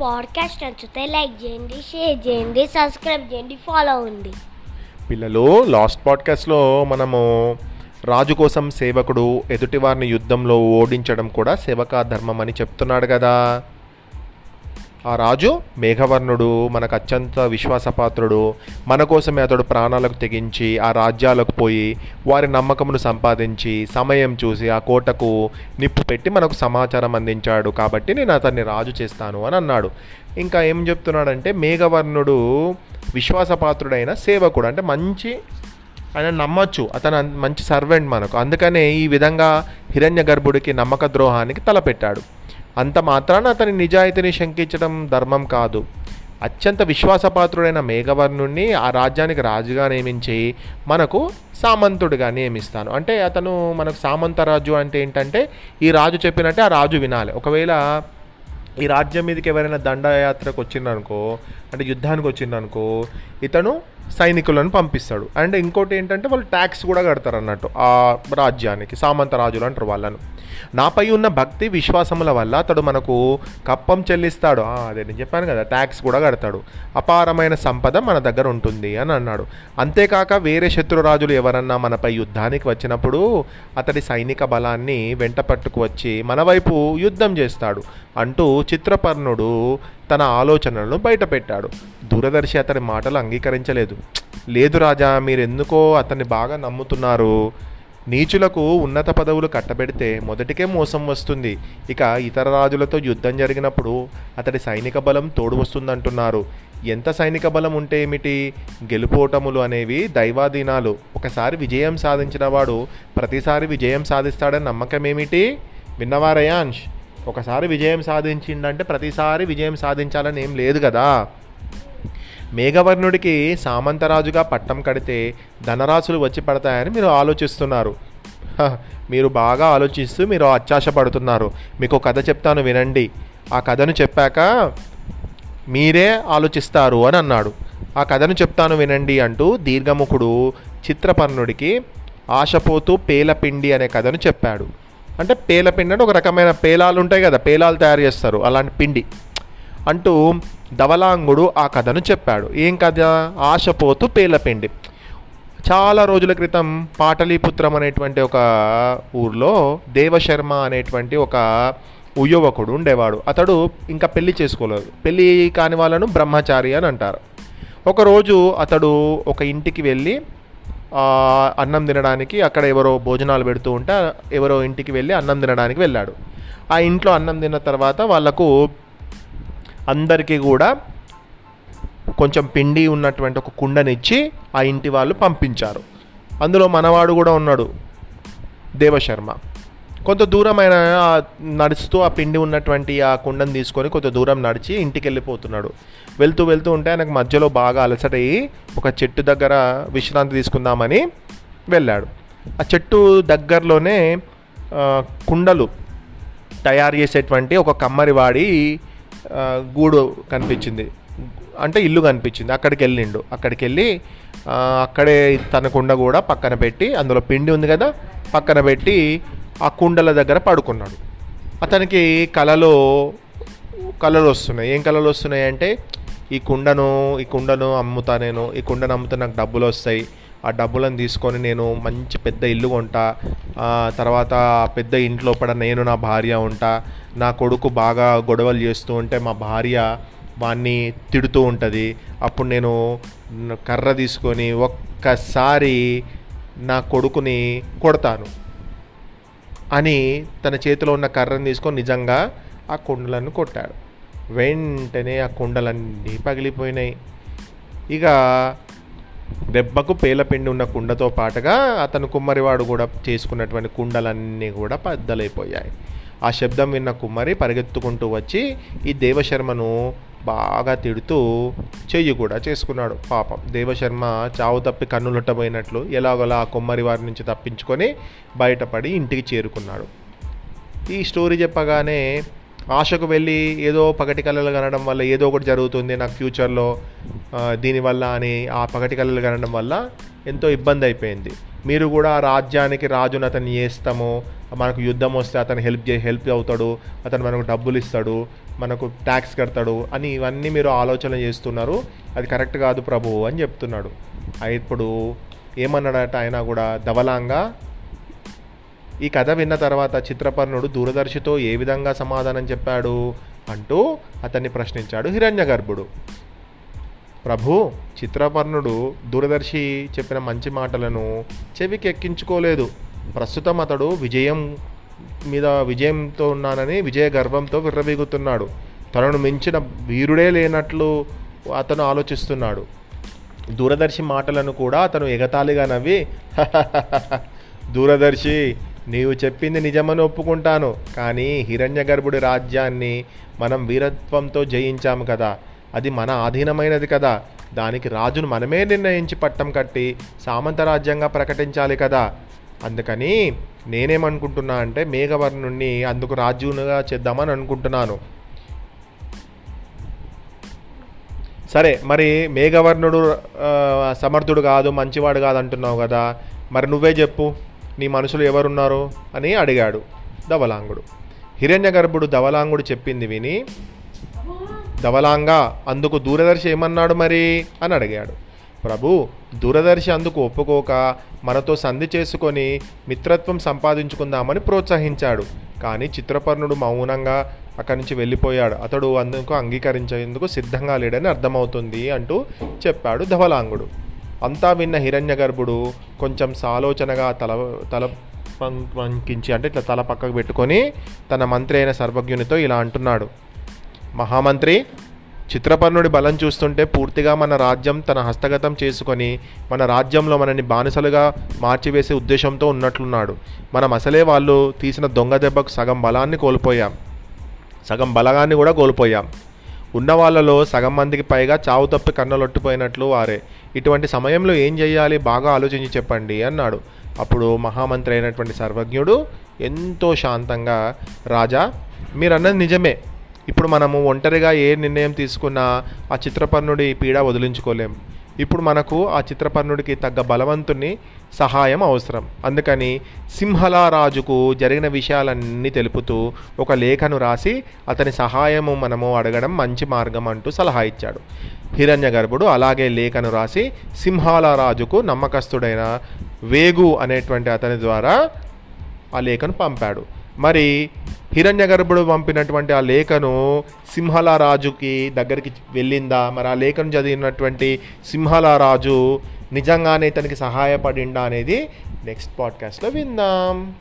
Podcast నచ్చితే like చేయండి share చేయండి సబ్స్క్రైబ్ చేయండి ఫాలో అవ్వండి పిల్లలు లాస్ట్ పాడ్కాస్ట్లో మనము రాజు కోసం సేవకుడు ఎదుటివారిని యుద్ధంలో ఓడించడం కూడా సేవకా ధర్మం అని చెప్తున్నాడు కదా. ఆ రాజు మేఘవర్ణుడు మనకు అత్యంత విశ్వాసపాత్రుడు. మన కోసమే అతడు ప్రాణాలకు తెగించి ఆ రాజ్యాలకు పోయి వారి నమ్మకమును సంపాదించి సమయం చూసి ఆ కోటకు నిప్పు పెట్టి మనకు సమాచారం అందించాడు. కాబట్టి నేను అతన్ని రాజు చేస్తాను అని అన్నాడు. ఇంకా ఏం చెప్తున్నాడంటే మేఘవర్ణుడు విశ్వాసపాత్రుడైన సేవకుడు. అంటే మంచి ఆయన నమ్మొచ్చు. అతను మంచి సర్వెంట్ మనకు. అందుకనే ఈ విధంగా హిరణ్య గర్భుడికి నమ్మక ద్రోహానికి తలపెట్టాడు. అంత మాత్రాన అతని నిజాయితీని శంకించడం ధర్మం కాదు. అత్యంత విశ్వాసపాత్రుడైన మేఘవర్ణుణ్ణి ఆ రాజ్యానికి రాజుగా నియమించి మనకు సామంతుడిగా నియమిస్తాను. అంటే అతను మనకు సామంత రాజు అంటే ఏంటంటే ఈ రాజు చెప్పినట్టే ఆ రాజు వినాలి. ఒకవేళ ఈ రాజ్యం మీదకి ఎవరైనా దండయాత్రకు వచ్చిందనుకో అంటే యుద్ధానికి వచ్చిందనుకో ఇతను సైనికులను పంపిస్తాడు. అండ్ ఇంకోటి ఏంటంటే వాళ్ళు ట్యాక్స్ కూడా కడతారు అన్నట్టు ఆ రాజ్యానికి సామంత రాజులు అంటారు వాళ్ళను. నాపై ఉన్న భక్తి విశ్వాసముల వల్ల అతడు మనకు కప్పం చెల్లిస్తాడు. అదే నేను చెప్పాను కదా ట్యాక్స్ కూడా కడతాడు. అపారమైన సంపద మన దగ్గర ఉంటుంది అని అన్నాడు. అంతేకాక వేరే శత్రురాజులు ఎవరన్నా మనపై యుద్ధానికి వచ్చినప్పుడు అతడి సైనిక బలాన్ని వెంట పట్టుకు వచ్చి మన వైపు యుద్ధం చేస్తాడు అంటూ చిత్రపర్ణుడు తన ఆలోచనలను బయటపెట్టాడు. దూరదర్శి అతని మాటలు అంగీకరించలేదు. లేదు రాజా మీరెందుకో అతన్ని బాగా నమ్ముతున్నారు. నీచులకు ఉన్నత పదవులు కట్టబెడితే మొదటికే మోసం వస్తుంది. ఇక ఇతర రాజులతో యుద్ధం జరిగినప్పుడు అతడి సైనిక బలం తోడు వస్తుందంటున్నారు. ఎంత సైనిక బలం ఉంటే ఏమిటి? గెలుపోటములు అనేవి దైవాధీనాలు. ఒకసారి విజయం సాధించిన వాడు ప్రతిసారి విజయం సాధిస్తాడని నమ్మకం ఏమిటి విన్నవారయాంష్ ఒకసారి విజయం సాధించిందంటే ప్రతిసారి విజయం సాధించాలని ఏం లేదు కదా. మేఘవర్ణుడికి సామంతరాజుగా పట్టం కడితే ధనరాశులు వచ్చి పడతాయని మీరు ఆలోచిస్తున్నారు. మీరు బాగా ఆలోచిస్తూ మీరు అత్యాశ పడుతున్నారు మీకు కథ చెప్తాను వినండి. ఆ కథను చెప్పాక మీరే ఆలోచిస్తారు అని అన్నాడు. ఆ కథను చెప్తాను వినండి అంటూ దీర్ఘముఖుడు చిత్రపర్ణుడికి ఆశపోతూ పేలపిండి అనే కథను చెప్పాడు. అంటే పేలపిండి అంటే ఒక రకమైన పేలాలు ఉంటాయి కదా పేలాలు తయారు చేస్తారు అలాంటి పిండి. అంటూ ధవలాంగుడు ఆ కథను చెప్పాడు. ఏం కథ? ఆశపోతూ పేలపిండి చాలా రోజుల క్రితం పాటలీపుత్రం అనేటువంటి ఒక ఊర్లో దేవశర్మ అనేటువంటి ఒక యువకుడు ఉండేవాడు. అతడు ఇంకా పెళ్ళి చేసుకోలేదు. పెళ్ళి కాని వాళ్ళను బ్రహ్మచారి అని అంటారు. ఒకరోజు అతడు ఒక ఇంటికి వెళ్ళి అన్నం తినడానికి అక్కడ ఎవరో భోజనాలు పెడుతూ ఉంటే ఎవరో ఇంటికి వెళ్ళి అన్నం తినడానికి వెళ్ళాడు. ఆ ఇంట్లో అన్నం తిన్న తర్వాత వాళ్ళకు అందరికీ కూడా కొంచెం పిండి ఉన్నటువంటి ఒక కుండనిచ్చి ఆ ఇంటి వాళ్ళు పంపించారు. అందులో మనవాడు కూడా ఉన్నాడు దేవశర్మ. కొంత దూరం ఆయన నడుస్తూ ఆ పిండి ఉన్నటువంటి ఆ కుండను తీసుకొని కొంత దూరం నడిచి ఇంటికి వెళ్ళిపోతున్నాడు వెళ్తూ వెళ్తూ ఉంటే ఆయనకు మధ్యలో బాగా అలసటయి ఒక చెట్టు దగ్గర విశ్రాంతి తీసుకుందామని వెళ్ళాడు. ఆ చెట్టు దగ్గరలోనే కుండలు తయారు చేసేటువంటి ఒక కమ్మరి వాడి గూడు కనిపించింది. అంటే ఇల్లు కనిపించింది. అక్కడికి వెళ్ళిండు. అక్కడికి వెళ్ళి అక్కడే తన కుండ కూడా పక్కన పెట్టి అందులో పిండి ఉంది కదా పక్కన పెట్టి ఆ కుండల దగ్గర పడుకున్నాడు. అతనికి కలలో కళలు వస్తున్నాయి. ఏం కళలు వస్తున్నాయి అంటే ఈ కుండను ఈ కుండను అమ్ముతా నేను ఈ కుండను అమ్ముతా నాకు డబ్బులు వస్తాయి. ఆ డబ్బులను తీసుకొని నేను మంచి పెద్ద ఇల్లు కొంటా. తర్వాత ఆ పెద్ద ఇంట్లో పడ నేను నా భార్య ఉంటా. నా కొడుకు బాగా గొడవలు చేస్తూ ఉంటే మా భార్య వాణ్ణి తిడుతూ ఉంటుంది. అప్పుడు నేను కర్ర తీసుకొని ఒక్కసారి నా కొడుకుని కొడతాను. అని తన చేతిలో ఉన్న కర్రను తీసుకొని నిజంగా ఆ కుండలను కొట్టాడు. వెంటనే ఆ కుండలన్నీ పగిలిపోయినాయి. ఇక దెబ్బకు పేలపిండి ఉన్న కుండతో పాటుగా అతను కుమ్మరివాడు కూడా చేసుకున్నటువంటి కుండలన్నీ కూడా పెద్దలైపోయాయి. ఆ శబ్దం విన్న కుమ్మరి పరిగెత్తుకుంటూ వచ్చి ఈ దేవశర్మను బాగా తిడుతూ చెయ్యి కూడా చేసుకున్నాడు. పాపం దేవశర్మ చావు తప్పి కన్నులుట్టబోయినట్లు ఎలాగోలా ఆ కొమ్మరి వారి నుంచి తప్పించుకొని బయటపడి ఇంటికి చేరుకున్నాడు. ఈ స్టోరీ చెప్పగానే ఆశకు వెళ్ళి ఏదో పగటి కళలు కనడం వల్ల ఏదో ఒకటి జరుగుతుంది నాకు ఫ్యూచర్లో దీనివల్ల అని ఆ పగటి కళలు కనడం వల్ల ఎంతో ఇబ్బంది అయిపోయింది. మీరు కూడా రాజ్యానికి రాజును అతన్ని చేస్తాము మనకు యుద్ధం వస్తే అతను హెల్ప్ చే హెల్ప్ అవుతాడు అతను మనకు డబ్బులు ఇస్తాడు మనకు ట్యాక్స్ కడతాడు అని ఇవన్నీ మీరు ఆలోచన చేస్తున్నారు. అది కరెక్ట్ కాదు ప్రభు అని చెప్తున్నాడు. ఇప్పుడు ఏమన్నాడట ఆయన కూడా ధవలాంగా ఈ కథ విన్న తర్వాత చిత్రపర్ణుడు దూరదర్శితో ఏ విధంగా సమాధానం చెప్పాడు? అంటూ అతన్ని ప్రశ్నించాడు హిరణ్యగర్భుడు. ప్రభు చిత్రపర్ణుడు దూరదర్శి చెప్పిన మంచి మాటలను చెవికి ఎక్కించుకోలేదు ప్రస్తుతం అతడు విజయం మీద విజయంతో ఉన్నానని విజయ గర్వంతో విర్రవీగుతున్నాడు. తనను మించిన వీరుడే లేనట్లు అతను ఆలోచిస్తున్నాడు. దూరదర్శి మాటలను కూడా అతను ఎగతాళిగా నవ్వి దూరదర్శి నీవు చెప్పింది నిజమని ఒప్పుకుంటాను. కానీ హిరణ్య గర్భుడి రాజ్యాన్ని మనం వీరత్వంతో జయించాము కదా. అది మన ఆధీనమైనది కదా. దానికి రాజును మనమే నిర్ణయించి పట్టం కట్టి సామంత రాజ్యంగా ప్రకటించాలి కదా. అందుకని నేనేమనుకుంటున్నా అంటే మేఘవర్ణుణ్ణి అందుకు రాజునుగా చేద్దామని అనుకుంటున్నాను. సరే మరి మేఘవర్ణుడు సమర్థుడు కాదు మంచివాడు కాదు అంటున్నావు కదా. మరి నువ్వే చెప్పు నీ మనుషులు ఎవరున్నారు అని అడిగాడు ధవలాంగుడు హిరణ్యగర్భుడు ధవలాంగుడు చెప్పింది విని ధవలాంగా అందుకు దూరదర్శి ఏమన్నాడు మరి? అని అడిగాడు. ప్రభు దూరదర్శి అందుకు ఒప్పుకోక మనతో సంధి చేసుకొని మిత్రత్వం సంపాదించుకుందామని ప్రోత్సహించాడు. కానీ చిత్రపర్ణుడు మౌనంగా అక్కడి నుంచి వెళ్ళిపోయాడు. అతడు అందుకు అంగీకరించేందుకు సిద్ధంగా లేడని అర్థమవుతుంది అంటూ చెప్పాడు ధవలాంగుడు. అంతా విన్న హిరణ్య గర్భుడు కొంచెం సాలోచనగా తల తల పంకించి అంటే ఇట్లా తల పక్కకు పెట్టుకొని తన మంత్రి అయిన సర్వజ్ఞునితో ఇలా అంటున్నాడు. మహామంత్రి చిత్రపర్ణుడి బలం చూస్తుంటే పూర్తిగా మన రాజ్యం తన హస్తగతం చేసుకొని మన రాజ్యంలో మనని బానిసలుగా మార్చివేసే ఉద్దేశంతో ఉన్నట్లున్నాడు. మనం అసలే వాళ్ళు తీసిన దొంగ దెబ్బకు సగం బలాన్ని కోల్పోయాం. సగం బలగాన్ని కూడా కోల్పోయాం. ఉన్న వాళ్ళలో సగం మందికి పైగా చావు తప్పి కన్నులొట్టిపోయినట్లు వారే. ఇటువంటి సమయంలో ఏం చేయాలి? బాగా ఆలోచించి చెప్పండి అన్నాడు. అప్పుడు మహామంత్రి అయినటువంటి సర్వజ్ఞుడు ఎంతో శాంతంగా రాజా మీరన్నది నిజమే. ఇప్పుడు మనము ఒంటరిగా ఏ నిర్ణయం తీసుకున్నా ఆ చిత్రపర్ణుడి పీడ వదిలించుకోలేం. ఇప్పుడు మనకు ఆ చిత్రపర్ణుడికి తగ్గ బలవంతుని సహాయం అవసరం. అందుకని సింహలా రాజుకు జరిగిన విషయాలన్నీ తెలుపుతూ ఒక లేఖను రాసి అతని సహాయము మనము అడగడం మంచి మార్గం అంటూ సలహా ఇచ్చాడు. హిరణ్య గర్భుడు అలాగే లేఖను రాసి సింహాల రాజుకు నమ్మకస్తుడైన వేగు అనేటువంటి అతని ద్వారా ఆ లేఖను పంపాడు. మరి హిరణ్యగర్భుడు పంపినటువంటి ఆ లేఖను సింహల రాజుకి దగ్గరికి వెళ్ళిందా? మరి ఆ లేఖను చదివినటువంటి సింహల రాజు నిజంగానే ఇతనికి సహాయపడిందా అనేది నెక్స్ట్ పాడ్కాస్ట్లో విందాం.